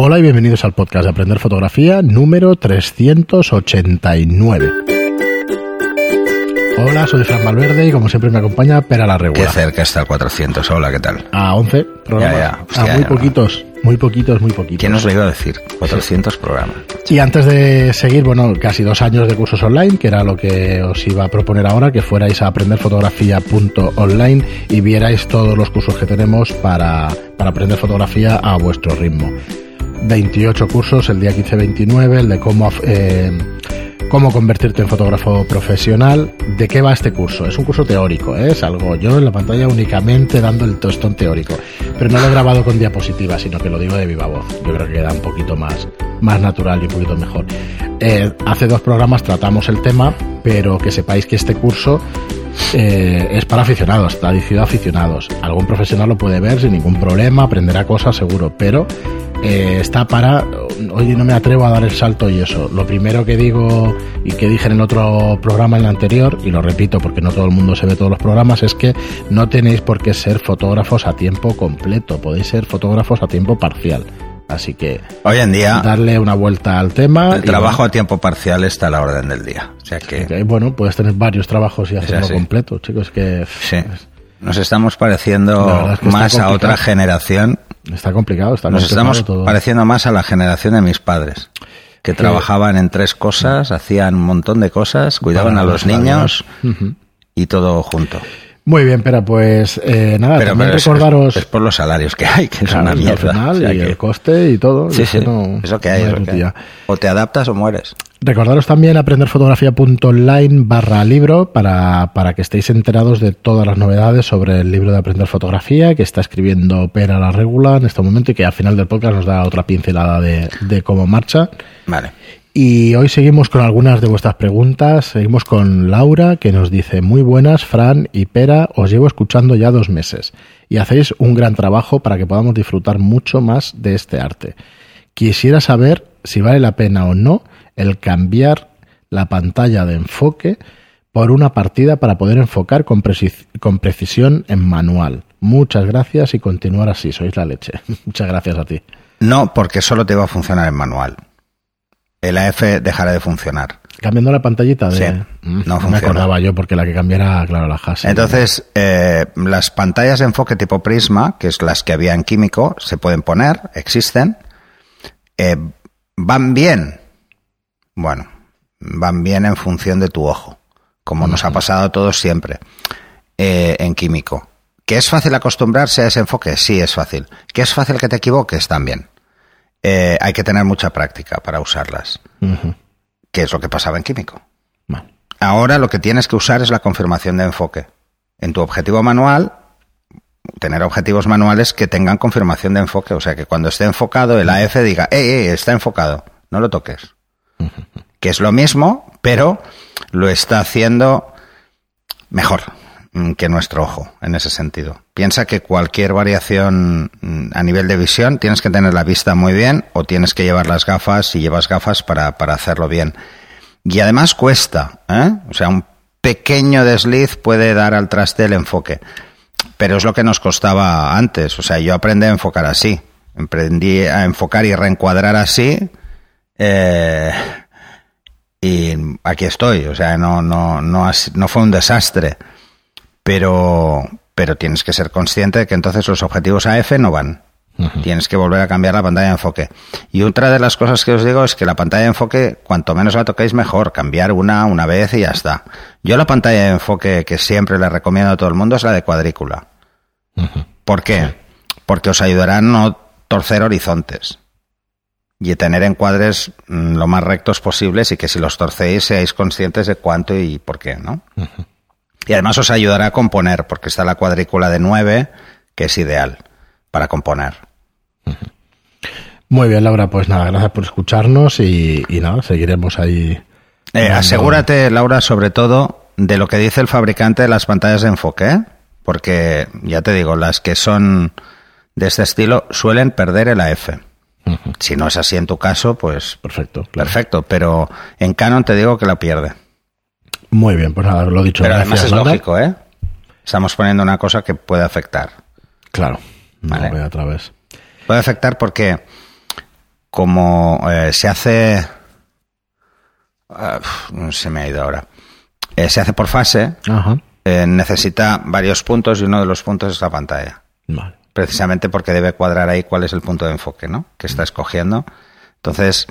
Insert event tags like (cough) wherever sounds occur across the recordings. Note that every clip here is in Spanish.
Hola y bienvenidos al podcast de Aprender Fotografía número 389. Hola, soy Fran Valverde y como siempre me acompaña Pera la Regula. Qué cerca está el 400. Hola, ¿qué tal? A 11 programas. Ya, ya. a Hostia, muy ya, poquitos, muy poquitos, muy poquitos. ¿Quién nos lo iba a decir? 400 programas. Y antes de seguir, bueno, casi dos años de cursos online, que era lo que os iba a proponer ahora, que fuerais a aprenderfotografía.online y vierais todos los cursos que tenemos para, para aprender fotografía a vuestro ritmo. 28 cursos, el día 15-29, el de cómo, eh, cómo convertirte en fotógrafo profesional. ¿De qué va este curso? Es un curso teórico, ¿eh? es algo yo en la pantalla únicamente dando el tostón teórico, pero no lo he grabado con diapositivas, sino que lo digo de viva voz. Yo creo que queda un poquito más, más natural y un poquito mejor. Eh, hace dos programas tratamos el tema, pero que sepáis que este curso eh, es para aficionados, está dirigido a aficionados. Algún profesional lo puede ver sin ningún problema, aprenderá cosas seguro, pero eh, está para, oye, no me atrevo a dar el salto y eso. Lo primero que digo y que dije en el otro programa, en el anterior, y lo repito porque no todo el mundo se ve todos los programas, es que no tenéis por qué ser fotógrafos a tiempo completo, podéis ser fotógrafos a tiempo parcial. Así que Hoy en día, darle una vuelta al tema. el trabajo a tiempo parcial está a la orden del día. O sea que, bueno, bueno, puedes tener varios trabajos y hacerlo así. completo, chicos, que sí. Nos estamos pareciendo es que más a otra generación. está complicado, está Nos estamos todo. pareciendo más a la generación de mis padres. Que trabajaban en tres cosas, hacían un montón de cosas, cuidaban a los niños y todo junto. Muy bien, pero pues eh, nada, Pero, también pero es- recordaros es, por los salarios que hay, que es claro, una al mierda. final O sea y que- el coste y todo. Sí, es sí, no- eso que hay, no es que hay. O te adaptas o mueres. Recordaros también aprenderfotografía.online barra libro para, para que estéis enterados de todas las novedades sobre el libro de aprender fotografía que está escribiendo Pera la Regula en este momento y que al final del podcast nos da otra pincelada de, de cómo marcha. Vale. Y hoy seguimos con algunas de vuestras preguntas. Seguimos con Laura, que nos dice, muy buenas, Fran y Pera, os llevo escuchando ya dos meses y hacéis un gran trabajo para que podamos disfrutar mucho más de este arte. Quisiera saber si vale la pena o no el cambiar la pantalla de enfoque por una partida para poder enfocar con, preci- con precisión en manual. Muchas gracias y continuar así, sois la leche. (laughs) Muchas gracias a ti. No, porque solo te va a funcionar en manual. El AF dejará de funcionar. Cambiando la pantallita de... Sí, Mm, no me acordaba yo porque la que cambiara, claro, la Hasselblad. Entonces, eh, las pantallas de enfoque tipo prisma, que es las que había en químico, se pueden poner, existen. Eh, ¿Van bien? Bueno, van bien en función de tu ojo, como nos ha pasado a todos siempre eh, en químico. ¿Que es fácil acostumbrarse a ese enfoque? Sí, es fácil. ¿Que es fácil que te equivoques? También. Eh, hay que tener mucha práctica para usarlas, que es lo que pasaba en químico. Vale. Ahora lo que tienes que usar es la confirmación de enfoque. En tu objetivo manual, tener objetivos manuales que tengan confirmación de enfoque. O sea, que cuando esté enfocado, el AF diga, ¡eh, eh, está enfocado! No lo toques. Que es lo mismo, pero lo está haciendo mejor mm, que nuestro ojo en ese sentido. Piensa que cualquier variación mm, a nivel de visión tienes que tener la vista muy bien o tienes que llevar las gafas si llevas gafas para, para hacerlo bien. Y además cuesta, ¿eh? O sea, un pequeño desliz puede dar al traste el enfoque. Pero es lo que nos costaba antes. O sea, yo aprendí a enfocar así. Aprendí a enfocar y reencuadrar así. eh, y aquí estoy. O sea, no, no, no fue un desastre. Pero, pero tienes que ser consciente de que entonces los objetivos AF no van. Tienes que volver a cambiar la pantalla de enfoque. Y otra de las cosas que os digo es que la pantalla de enfoque, cuanto menos la toquéis, mejor. Cambiar una, una vez y ya está. Yo la pantalla de enfoque que siempre le recomiendo a todo el mundo es la de cuadrícula. ¿Por qué? Porque os ayudará a no torcer horizontes y tener encuadres mm, lo más rectos posibles y que si los torcéis seáis conscientes de cuánto y por qué, ¿no? Y además os ayudará a componer, porque está la cuadrícula de 9, que es ideal para componer. Muy bien, Laura, pues nada, gracias por escucharnos y, y nada, seguiremos ahí. Eh, asegúrate, Laura, sobre todo, de lo que dice el fabricante de las pantallas de enfoque, ¿eh? porque ya te digo, las que son de este estilo suelen perder el AF. Si no es así en tu caso, pues Perfecto. claro. perfecto, pero en Canon te digo que la pierde. Muy bien, pues nada, lo dicho. Pero además es lógico, ¿eh? Estamos poniendo una cosa que puede afectar. Claro, no Vale. veo otra vez. Puede afectar porque como eh, se hace... ah, se me ha ido ahora. Eh, se hace por fase, Ajá. eh, necesita varios puntos y uno de los puntos es la pantalla. Vale. Precisamente porque debe cuadrar ahí cuál es el punto de enfoque, ¿no? Que está escogiendo. Entonces,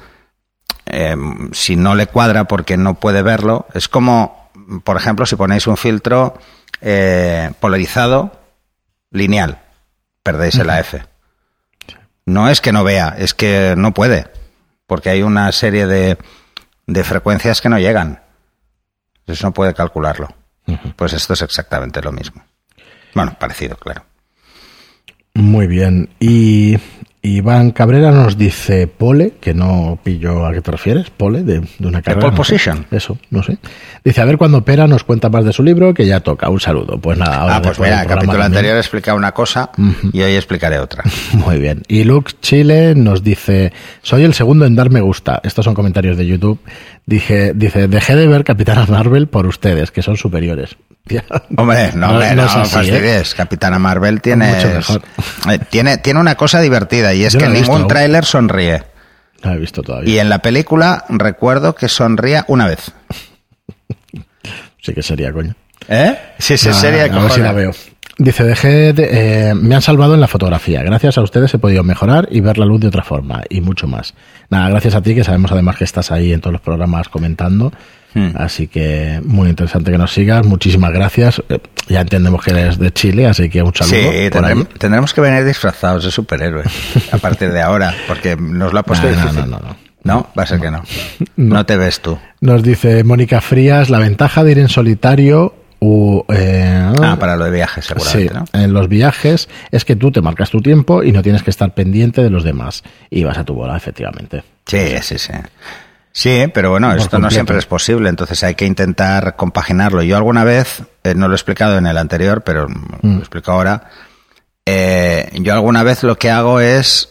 eh, si no le cuadra porque no puede verlo, es como, por ejemplo, si ponéis un filtro eh, polarizado lineal, perdéis el AF. No es que no vea, es que no puede, porque hay una serie de, de frecuencias que no llegan. Eso no puede calcularlo. Pues esto es exactamente lo mismo. Bueno, parecido, claro. Muy bien. Y Iván Cabrera nos dice pole, que no pillo a qué te refieres, pole, de, de una carrera. pole no sé. position? Eso, no sé. Dice, a ver cuando Pera nos cuenta más de su libro, que ya toca. Un saludo. Pues nada, ahora Ah, pues mira, el capítulo también. anterior he explicado una cosa y hoy explicaré otra. (laughs) Muy bien. Y Lux Chile nos dice, soy el segundo en dar me gusta. Estos son comentarios de YouTube. Dije, dice, dejé de ver Capitana Marvel por ustedes, que son superiores. (laughs) Hombre, no, No- hombre, no no, es así, fastidies. Capitana Marvel tiene, eh, tiene, tiene una cosa divertida y es Yo que no ningún tráiler sonríe. No he visto todavía. Y en la película recuerdo que sonría una vez. (laughs) Sí que sería, coño. ¿Eh? Sí, sí, Ah, sería a ver si la veo. Dice, dejé de- eh, me han salvado en la fotografía. Gracias a ustedes he podido mejorar y ver la luz de otra forma y mucho más. Nada, gracias a ti, que sabemos además que estás ahí en todos los programas comentando. Hmm. Así que muy interesante que nos sigas. Muchísimas gracias. Eh, ya entendemos que eres de Chile, así que un saludo. Sí, tendremos, tendremos que venir disfrazados de superhéroes a partir de ahora, porque nos lo ha puesto (laughs) No, no, difícil. no, no, no. ¿No? Va a ser que (laughs) no. No te ves tú. Nos dice Mónica Frías, la ventaja de ir en solitario u, eh, Ah, para lo de viajes, Sí, seguramente, ¿no? en los viajes es que tú te marcas tu tiempo y no tienes que estar pendiente de los demás. Y vas a tu bola, efectivamente. Sí, sí, sí. Sí, pero bueno, Por esto no siempre es posible, entonces hay que intentar compaginarlo. Yo alguna vez, eh, no lo he explicado en el anterior, pero Mm. lo explico ahora, eh, yo alguna vez lo que hago es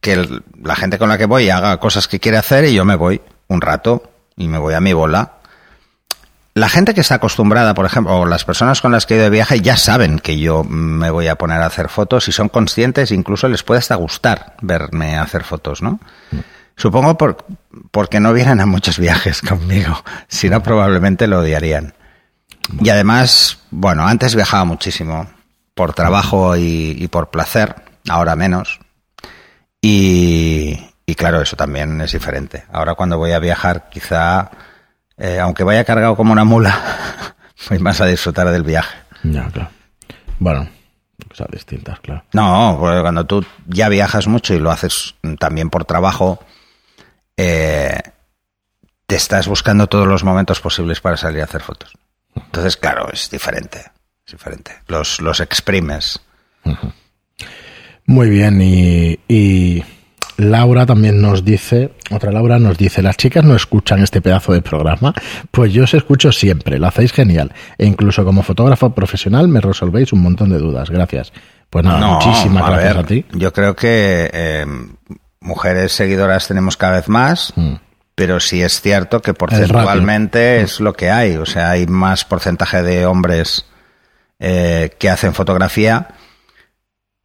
que el- la gente con la que voy haga cosas que quiere hacer y yo me voy un rato y me voy a mi bola. La gente que está acostumbrada, por ejemplo, o las personas con las que he ido de viaje ya saben que yo me voy a poner a hacer fotos y son conscientes, incluso les puede hasta gustar verme hacer fotos, ¿no? Supongo por, porque no vienen a muchos viajes (laughs) conmigo, si no probablemente lo odiarían. Y además, bueno, antes viajaba muchísimo por trabajo y, por placer, ahora menos. Y claro, eso también es diferente. Ahora cuando voy a viajar, quizá, eh, aunque vaya cargado como una mula, (laughs) voy más a disfrutar del viaje. Ya, claro. Bueno, cosas distintas, claro. No, porque cuando tú ya viajas mucho y lo haces también por trabajo, eh, te estás buscando todos los momentos posibles para salir a hacer fotos. Entonces, claro, es diferente. Es diferente. Los, los exprimes. Muy bien, y, y Laura también nos dice, otra Laura nos dice, las chicas no escuchan este pedazo de programa, pues yo os escucho siempre, lo hacéis genial, e incluso como fotógrafo profesional me resolvéis un montón de dudas, gracias. Pues nada, No, muchísimas a gracias ver, a ti. Yo creo que eh, mujeres seguidoras tenemos cada vez más, Mm. pero sí es cierto que porcentualmente es lo que hay. O sea, hay más porcentaje de hombres eh, que hacen fotografía,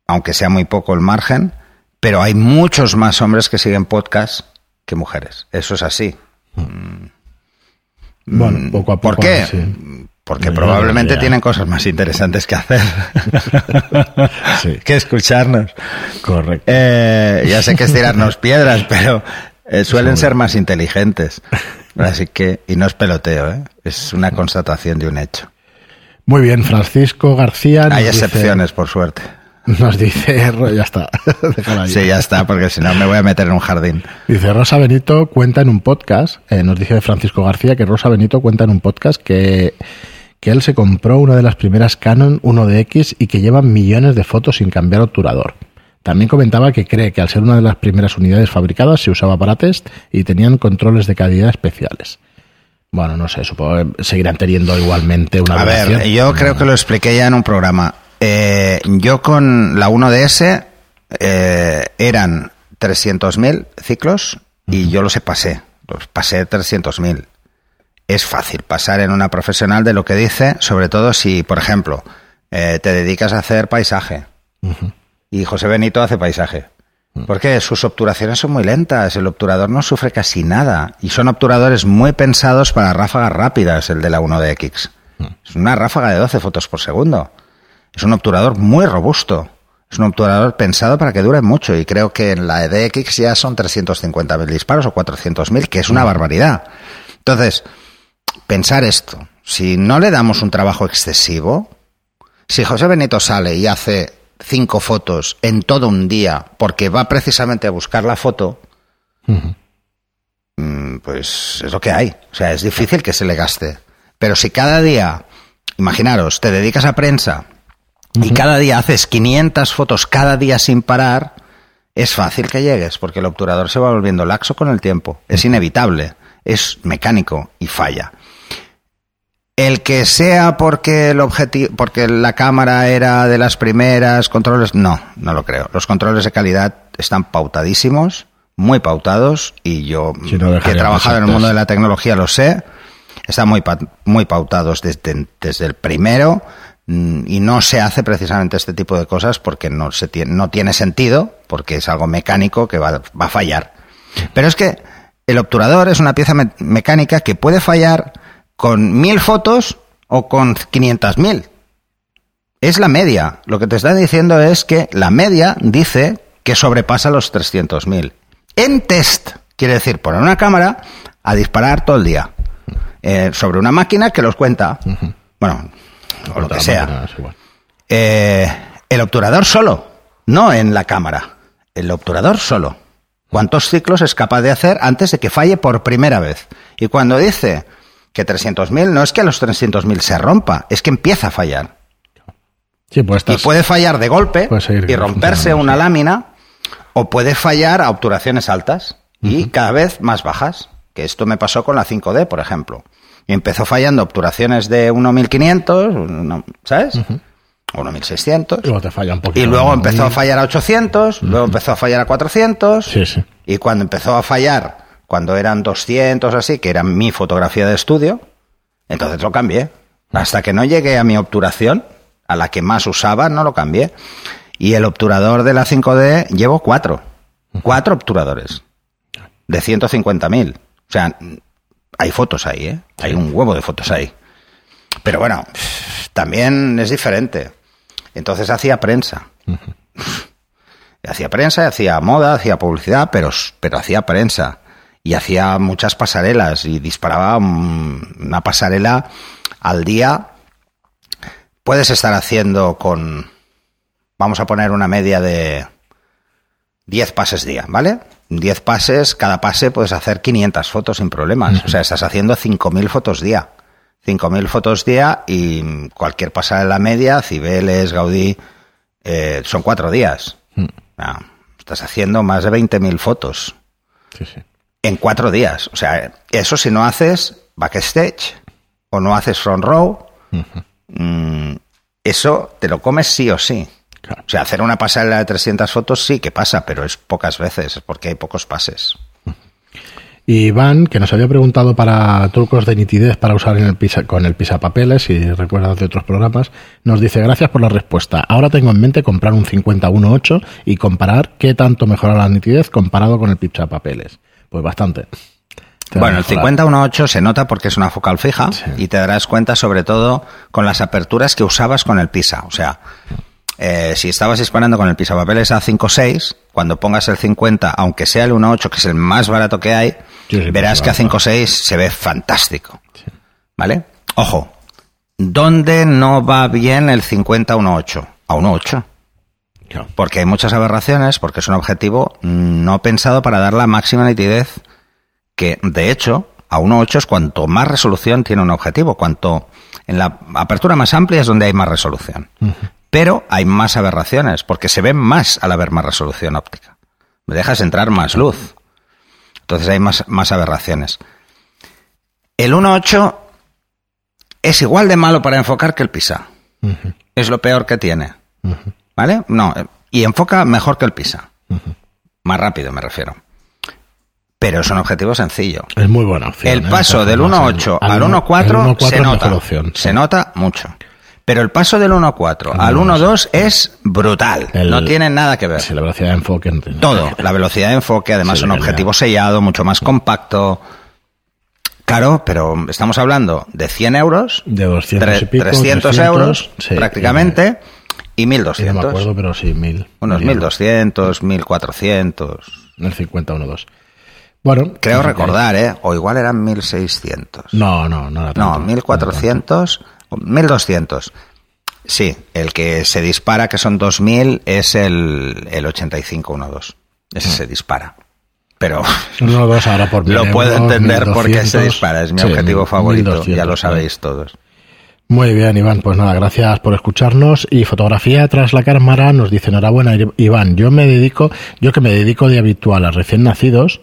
aunque sea muy poco el margen, pero hay muchos más hombres que siguen podcast que mujeres. Eso es así. Bueno, Mm, poco a poco. ¿Por qué? sí. Porque probablemente tienen cosas más interesantes que hacer (laughs) Sí, (laughs) que escucharnos. correcto. Eh, ya sé que es tirarnos (laughs) piedras, pero eh, suelen ser más inteligentes. Así que, y no es peloteo, ¿eh? es una constatación de un hecho. Muy bien, Francisco García. Hay dice- excepciones, por suerte. Nos dice, ya está, (laughs) déjala. Sí, ya está, porque si no me voy a meter en un jardín. Dice Rosa Benito cuenta en un podcast, eh, nos dice Francisco García que Rosa Benito cuenta en un podcast que, que él se compró una de las primeras Canon 1DX y que lleva millones de fotos sin cambiar obturador. También comentaba que cree que al ser una de las primeras unidades fabricadas se usaba para test y tenían controles de calidad especiales. Bueno, no sé, supongo que seguirán teniendo igualmente una A ver, yo creo que lo expliqué ya en un programa. Eh, yo con la 1DS eh, eran 300.000 ciclos y yo los pasé. Los pasé 300.000. Es fácil pasar en una profesional de lo que dice, sobre todo si, por ejemplo, eh, te dedicas a hacer paisaje y José Benito hace paisaje. Porque sus obturaciones son muy lentas, el obturador no sufre casi nada y son obturadores muy pensados para ráfagas rápidas, el de la 1DX. Es una ráfaga de 12 fotos por segundo. Es un obturador muy robusto. Es un obturador pensado para que dure mucho y creo que en la EDX ya son 350.000 disparos o 400.000, que es una barbaridad. Entonces, pensar esto, si no le damos un trabajo excesivo, si José Benito sale y hace cinco fotos en todo un día porque va precisamente a buscar la foto, mm, pues es lo que hay. O sea, es difícil que se le gaste. Pero si cada día, imaginaros, te dedicas a prensa y cada día haces 500 fotos cada día sin parar, es fácil que llegues porque el obturador se va volviendo laxo con el tiempo. Es inevitable, es mecánico y falla. El que sea porque el objetivo, porque la cámara era de las primeras controles, no, no lo creo. Los controles de calidad están pautadísimos, muy pautados, y yo que he trabajado en el mundo de la tecnología lo sé, están muy, muy pautados desde, desde el primero y no se hace precisamente este tipo de cosas porque no, se tiene, no tiene sentido, porque es algo mecánico que va, va a fallar. Pero es que el obturador es una pieza mecánica que puede fallar con mil fotos o con 500.000. Es la media. Lo que te está diciendo es que la media dice que sobrepasa los 300.000. En test, quiere decir poner una cámara a disparar todo el día. Eh, sobre una máquina que los cuenta. Bueno, o lo que sea. Eh, el obturador solo, no en la cámara. El obturador solo. ¿Cuántos ciclos es capaz de hacer antes de que falle por primera vez? Y cuando dice que 300.000 no es que a los 300.000 se rompa, es que empieza a fallar. Sí, pues y puede fallar de golpe y romperse una lámina o puede fallar a obturaciones altas y cada vez más bajas. Que esto me pasó con la 5D, por ejemplo. Empezó fallando obturaciones de 1.1500, ¿sabes? O 1.600. Y luego, te falla un poquito y luego empezó a fallar a 800, luego empezó a fallar a 400. Sí, sí. Y cuando empezó a fallar cuando eran 200 así, que era mi fotografía de estudio, entonces lo cambié. Hasta que no llegué a mi obturación, a la que más usaba, no lo cambié. Y el obturador de la 5D llevo cuatro. Cuatro obturadores. De 150.000. O sea, hay fotos ahí, ¿eh? Hay un huevo de fotos ahí. Pero bueno, también es diferente. Entonces hacía prensa. (laughs) Hacía prensa, hacía moda, hacía publicidad, pero, pero hacía prensa y hacía muchas pasarelas y disparaba una pasarela al día. Puedes estar haciendo con, vamos a poner una media de 10 pases día, ¿vale? 10 pases, cada pase puedes hacer 500 fotos sin problemas. O sea, estás haciendo 5.000 fotos día. 5.000 fotos día y cualquier pasarela media, Cibeles, Gaudí, eh, son cuatro días. Mm. estás haciendo más de 20.000 fotos. Sí, sí en cuatro días. O sea, eso si no haces backstage o no haces front row, mm, eso te lo comes sí o sí. O sea, hacer una pasarela de 300 fotos sí que pasa, pero es pocas veces, porque hay pocos pases. Y Iván, que nos había preguntado para trucos de nitidez para usar en el pisa, con el pisapapeles, si recuerdas de otros programas, nos dice, gracias por la respuesta. Ahora tengo en mente comprar un 51.8 y comparar qué tanto mejora la nitidez comparado con el pisapapeles. Pues bastante. bueno, el 5018 se nota porque es una focal fija y te darás cuenta sobre todo con las aperturas que usabas con el PISA. O sea, eh, si estabas disparando con el PISA papeles a 5.6, cuando pongas el 50, aunque sea el 1.8, que es el más barato que hay, verás que a 5.6 se ve fantástico. ¿Vale? Ojo, ¿dónde no va bien el 50-1.8? A 1.8. Porque hay muchas aberraciones, porque es un objetivo no pensado para dar la máxima nitidez, que de hecho a 1.8 es cuanto más resolución tiene un objetivo, cuanto en la apertura más amplia es donde hay más resolución. Pero hay más aberraciones, porque se ven más al haber más resolución óptica. Me dejas entrar más luz. Entonces hay más, más aberraciones. El 1.8 es igual de malo para enfocar que el PISA. Es lo peor que tiene. ¿Vale? No, y enfoca mejor que el PISA. Más rápido, me refiero. Pero es un objetivo sencillo. Es muy buena opción. El ¿eh? paso del 1.8 al 1.4 se nota. Se nota mucho. Pero el paso del 1.4 al 1.2 es brutal. El- no tiene nada que ver. Sí, la velocidad de enfoque. no tiene- Todo. La velocidad de enfoque, además Sí, un objetivo sellado, mucho más compacto. Claro, pero estamos hablando de 100 euros, De 200 y tre- pico. 300 euros sí, prácticamente y y- y no me 1200. acuerdo, pero sí, 1000. Unos Mil. 1200, 1400. El 5012. Bueno. Creo recordar, ¿eh? O igual eran 1600. No, no, no era tanto. No, 1400, 1200. Sí, el que se dispara, que son 2000, es el, el 8512. Ese Mm. se dispara. Pero Uno o dos ahora por (laughs) lo puedo entender por qué se 1200. dispara. Es mi Sí, objetivo favorito. 1200, ya lo sabéis todos. Muy bien, Iván. Pues nada, gracias por escucharnos. Y fotografía tras la cámara nos dice enhorabuena, Iván. Yo me dedico, yo que me dedico de habitual a recién nacidos,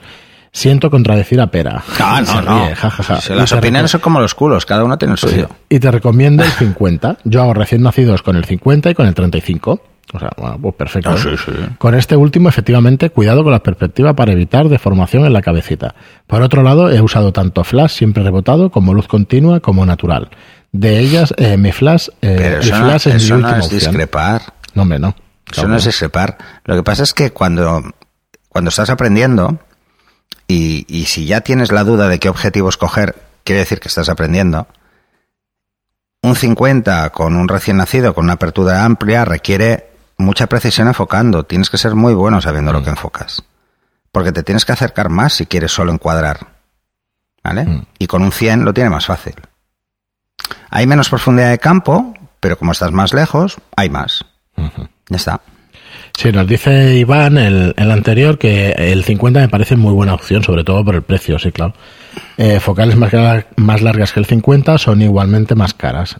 siento contradecir a Pera. Ah, no, (laughs) no. ríe, ja, ja, ja. Si las opiniones son como los culos, cada uno tiene el Sí. suyo. Y te recomiendo el 50. Yo hago recién nacidos con el 50 y con el 35. O sea, bueno, pues perfecto. Ah, ¿eh? sí, sí. Con este último, efectivamente, cuidado con la perspectiva para evitar deformación en la cabecita. Por otro lado, he usado tanto flash siempre rebotado como luz continua como natural. De ellas, eh, mi flash, eh, Pero eso, no, flash es mi eso no última es opción. discrepar. No, hombre, no. Eso no es discrepar. Lo que pasa es que cuando, cuando estás aprendiendo y, y si ya tienes la duda de qué objetivo escoger, quiere decir que estás aprendiendo. Un 50 con un recién nacido, con una apertura amplia, requiere mucha precisión enfocando. Tienes que ser muy bueno sabiendo lo que enfocas. Porque te tienes que acercar más si quieres solo encuadrar. ¿Vale? Mm. Y con un 100 lo tiene más fácil. Hay menos profundidad de campo, pero como estás más lejos, hay más. Ya está. Sí, nos dice Iván, el, el anterior, que el 50 me parece muy buena opción, sobre todo por el precio, sí, claro. Eh, focales más, más largas que el 50 son igualmente más caras.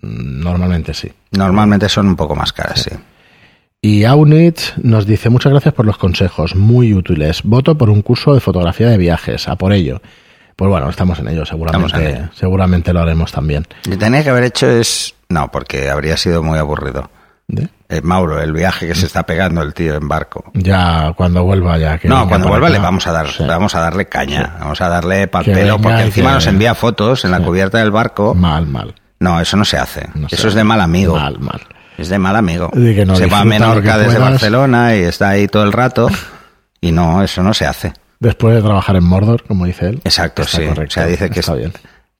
Normalmente sí. Normalmente son un poco más caras, sí. Y Aunit nos dice muchas gracias por los consejos, muy útiles. Voto por un curso de fotografía de viajes, a por ello. Pues bueno, estamos en ello, seguramente, Estamos en ello. seguramente lo haremos también. Lo que tenía que haber hecho es... No, porque habría sido muy aburrido. ¿De? Eh, Mauro, el viaje que se está pegando el tío en barco. Ya cuando vuelva ya que No, cuando vuelva acá. le vamos a dar, Sí. vamos a darle caña, vamos a darle venga porque encima que- nos envía fotos en la cubierta del barco. Mal, mal. No, eso no se hace. No eso sé. es de mal amigo. Mal, mal. Es de mal amigo. De que no se va a Menorca desde. Barcelona y está ahí todo el rato. (laughs) Y no, eso no se hace. Después de trabajar en Mordor, como dice él. Exacto, Está sí. correcto, O sea, dice que está es- bien.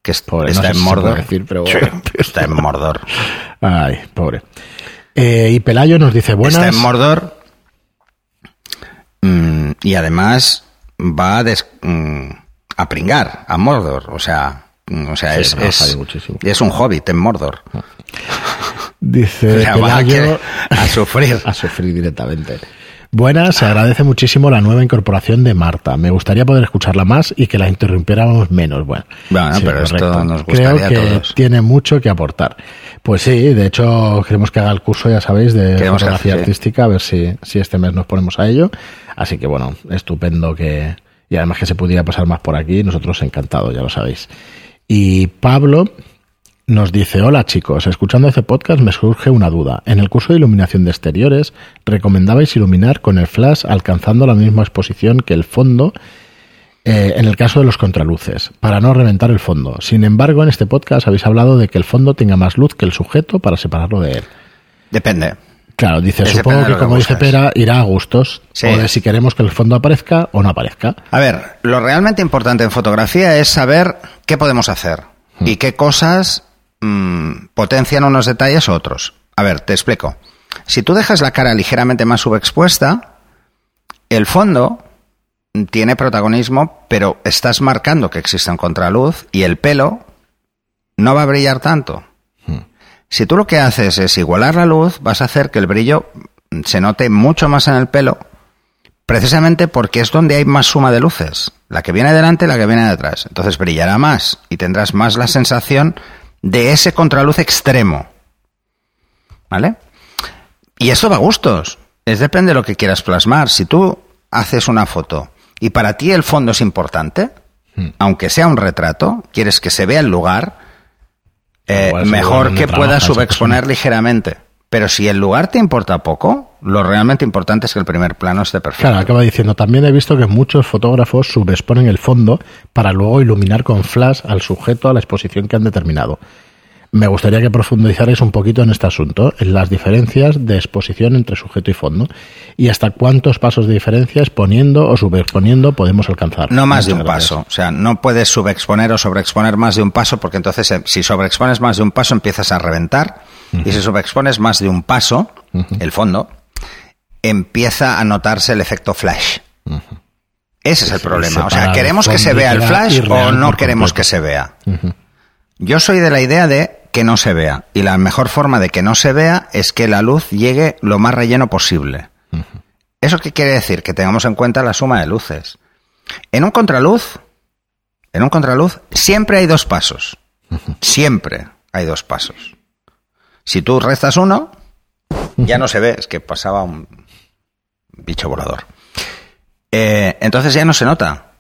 Que es- Pobre, no está sé en Mordor. puede decir, pero Sí, bueno. está en Mordor. (laughs) Ay, pobre. Eh, y Pelayo nos dice buenas. Está en Mordor. mm, y además va a, des- mm, a pringar a Mordor. O sea, mm, o sea Sí, es, es, es un hobbit en Mordor. (laughs) Dice (laughs) O sea, a, Pelayo que- (laughs) a sufrir. a sufrir directamente. Buenas, se agradece muchísimo la nueva incorporación de Marta. Me gustaría poder escucharla más y que la interrumpiéramos menos. Bueno, Bueno, pero esto nos Creo a que todos. tiene mucho que aportar. Pues sí, de hecho queremos que haga el curso, ya sabéis, de Queremos fotografía sí. artística, a ver si, si este mes nos ponemos a ello. Así que bueno, estupendo que... Y además que se pudiera pasar más por aquí, nosotros encantados, ya lo sabéis. Y Pablo nos dice, hola chicos, escuchando este podcast me surge una duda. En el curso de iluminación de exteriores recomendabais iluminar con el flash alcanzando la misma exposición que el fondo eh, en el caso de los contraluces, para no reventar el fondo. Sin embargo, en este podcast habéis hablado de que el fondo tenga más luz que el sujeto para separarlo de él. Depende. Claro, dice, supongo que como dice. Pera, irá a gustos, Sí. o de si queremos que el fondo aparezca o no aparezca. A ver, lo realmente importante en fotografía es saber qué podemos hacer Hmm. y qué cosas mm, potencian unos detalles u otros. A ver, te explico. Si tú dejas la cara ligeramente más subexpuesta, el fondo tiene protagonismo, pero estás marcando que existe un contraluz y el pelo no va a brillar tanto. Si tú lo que haces es igualar la luz, vas a hacer que el brillo se note mucho más en el pelo, precisamente porque es donde hay más suma de luces, la que viene delante y la que viene detrás. Entonces brillará más y tendrás más la sensación de ese contraluz extremo. ¿Vale? Y esto va a gustos. Es depende de lo que quieras plasmar. Si tú haces una foto y para ti el fondo es importante, Hmm. aunque sea un retrato, quieres que se vea el lugar, eh, mejor que esa subexponer ligeramente. Pero si el lugar te importa poco, lo realmente importante es que el primer plano esté perfecto. Claro, acaba diciendo, también he visto que muchos fotógrafos subexponen el fondo para luego iluminar con flash al sujeto a la exposición que han determinado. Me gustaría que profundizarais un poquito en este asunto, en las diferencias de exposición entre sujeto y fondo, y hasta cuántos pasos de diferencia exponiendo o subexponiendo podemos alcanzar. No más de un paso, o sea, no puedes subexponer o sobreexponer más de un paso, porque entonces eh, si sobreexpones más de un paso empiezas a reventar, y si sobreexpones más de un paso, el fondo, empieza a notarse el efecto flash. Ese es el problema. O sea, ¿queremos que se vea el flash o no queremos que se vea? Yo soy de la idea de que no se vea. Y la mejor forma de que no se vea es que la luz llegue lo más relleno posible. ¿Eso qué quiere decir? Que tengamos en cuenta la suma de luces. En un contraluz, en un contraluz, siempre hay dos pasos. Siempre hay dos pasos. Si tú restas uno, ya no se ve, es que pasaba un bicho volador. Eh, entonces ya no se nota.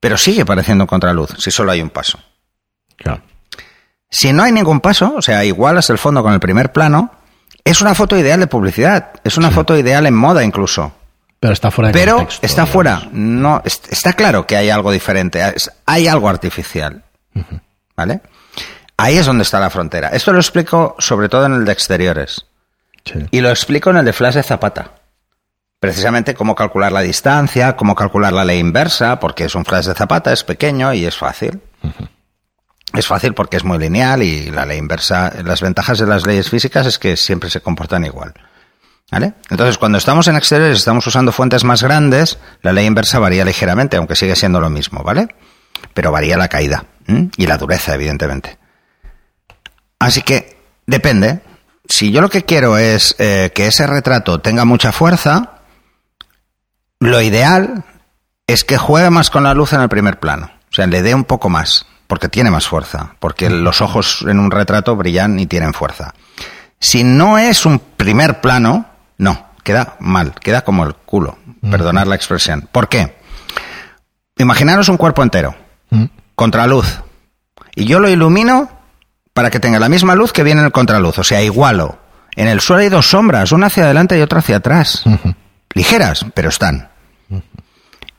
Pero sigue pareciendo contraluz si solo hay un paso. Si no hay ningún paso, o sea, igualas el fondo con el primer plano, es una foto ideal de publicidad. Es una foto ideal en moda incluso. Pero está fuera de Pero está fuera. No, está claro que hay algo diferente. Hay algo artificial. ¿Vale? Ahí es donde está la frontera. Esto lo explico sobre todo en el de exteriores. Y lo explico en el de flash de Zapata precisamente cómo calcular la distancia, cómo calcular la ley inversa, porque es un flash de zapata, es pequeño y es fácil. Es fácil porque es muy lineal y la ley inversa, las ventajas de las leyes físicas es que siempre se comportan igual. ¿Vale? Entonces, cuando estamos en exteriores, estamos usando fuentes más grandes, la ley inversa varía ligeramente, aunque sigue siendo lo mismo, ¿vale? Pero varía la caída y la dureza, evidentemente. Así que depende. Si yo lo que quiero es eh, que ese retrato tenga mucha fuerza, lo ideal es que juegue más con la luz en el primer plano. O sea, le dé un poco más, porque tiene más fuerza, porque los ojos en un retrato brillan y tienen fuerza. Si no es un primer plano, no, queda mal, queda como el culo, perdonad la expresión. ¿Por qué? Imaginaros un cuerpo entero, contraluz, y yo lo ilumino para que tenga la misma luz que viene en el contraluz, o sea, igualo. En el suelo hay dos sombras, una hacia adelante y otra hacia atrás ligeras, pero están.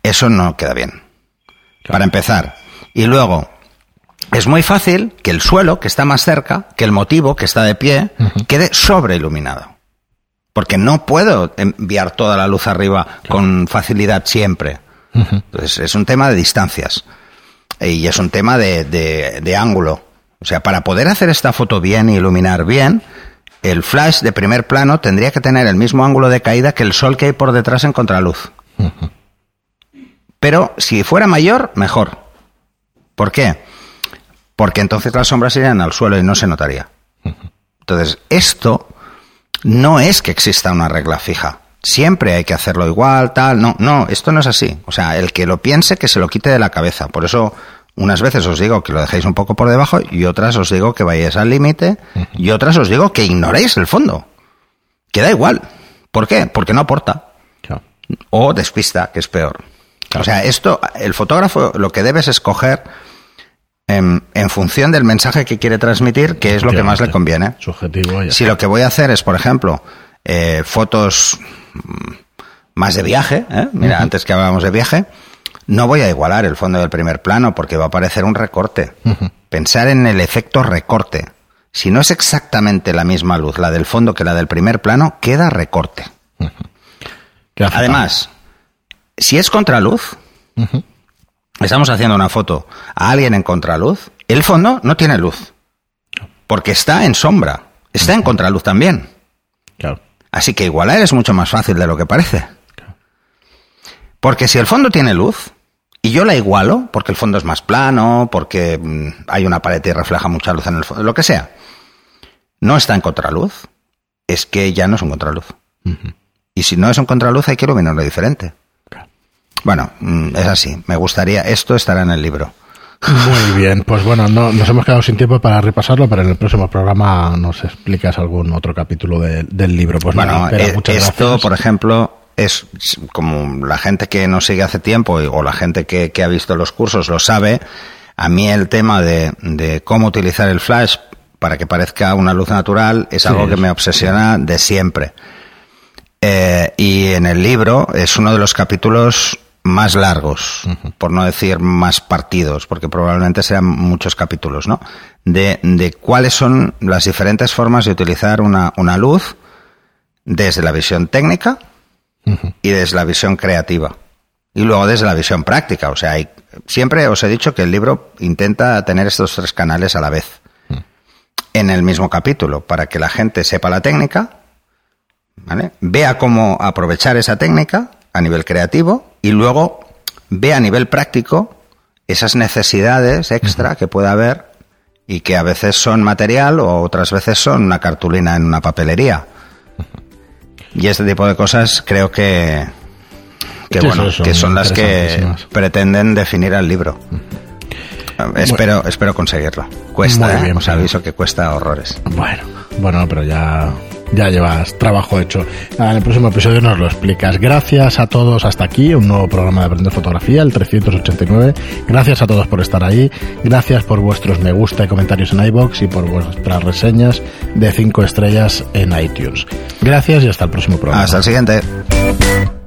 Eso no queda bien. Para empezar. Y luego, es muy fácil que el suelo, que está más cerca, que el motivo, que está de pie, quede sobreiluminado. Porque no puedo enviar toda la luz arriba con facilidad siempre. Entonces, es un tema de distancias. Y es un tema de, de ángulo. O sea, para poder hacer esta foto bien y iluminar bien, el flash de primer plano tendría que tener el mismo ángulo de caída que el sol que hay por detrás en contraluz. Pero si fuera mayor, mejor. ¿Por qué? Porque entonces las sombras irían al suelo y no se notaría. Entonces, esto no es que exista una regla fija. Siempre hay que hacerlo igual, tal. No, no, esto no es así. O sea, el que lo piense, que se lo quite de la cabeza. Por eso unas veces os digo que lo dejéis un poco por debajo y otras os digo que vayáis al límite y otras os digo que ignoréis el fondo. Que da igual. ¿Por qué? Porque no aporta. O despista, que es peor. O sea, esto, el fotógrafo lo que debe es escoger en, función del mensaje que quiere transmitir, que es lo que más le conviene. si lo que voy a hacer es, por ejemplo, eh, fotos mm, más de viaje, ¿eh? mira, antes que hablábamos de viaje, no voy a igualar el fondo del primer plano porque va a parecer un recorte. Pensar en el efecto recorte. Si no es exactamente la misma luz la del fondo que la del primer plano, queda recorte. Además, si es contraluz, estamos haciendo una foto a alguien en contraluz, el fondo no tiene luz. Porque está en sombra. Está en contraluz también. Así que igualar es mucho más fácil de lo que parece. Porque si el fondo tiene luz, y yo la igualo porque el fondo es más plano, porque mm, hay una pared y refleja mucha luz en el fondo, lo que sea. No está en contraluz. Es que ya no es un contraluz. Y si no es un contraluz hay que iluminarlo diferente. Bueno, mm, es así. Me gustaría, esto estará en el libro. Muy (laughs) bien, pues bueno, no, nos hemos quedado sin tiempo para repasarlo, pero en el próximo programa nos explicas algún otro capítulo del libro. Pues bueno, eh, esto, por ejemplo, es como la gente que nos sigue hace tiempo o la gente que, ha visto los cursos lo sabe, a mí el tema de, cómo utilizar el flash para que parezca una luz natural es algo que me obsesiona de siempre. Eh, y en el libro es uno de los capítulos más largos, por no decir más partidos, porque probablemente sean muchos capítulos, ¿no? De, de cuáles son las diferentes formas de utilizar una, una luz desde la visión técnica y desde la visión creativa. Y luego desde la visión práctica. O sea, hay, siempre os he dicho que el libro intenta tener estos tres canales a la vez. En el mismo capítulo, para que la gente sepa la técnica, ¿vale? vea cómo aprovechar esa técnica a nivel creativo y luego vea a nivel práctico esas necesidades extra que pueda haber y que a veces son material o otras veces son una cartulina en una papelería. Y este tipo de cosas creo que, que, bueno, son que son las que pretenden definir al libro. Espero, espero conseguirlo. Cuesta, ¿eh? bien, os aviso que cuesta horrores. Bueno, bueno, pero ya, ya llevas trabajo hecho. En el próximo episodio nos lo explicas. Gracias a todos hasta aquí, un nuevo programa de Aprender Fotografía, el 389. Gracias a todos por estar ahí. Gracias por vuestros me gusta y comentarios en iBox y por vuestras reseñas de 5 estrellas en iTunes. Gracias y hasta el próximo programa. Hasta el siguiente.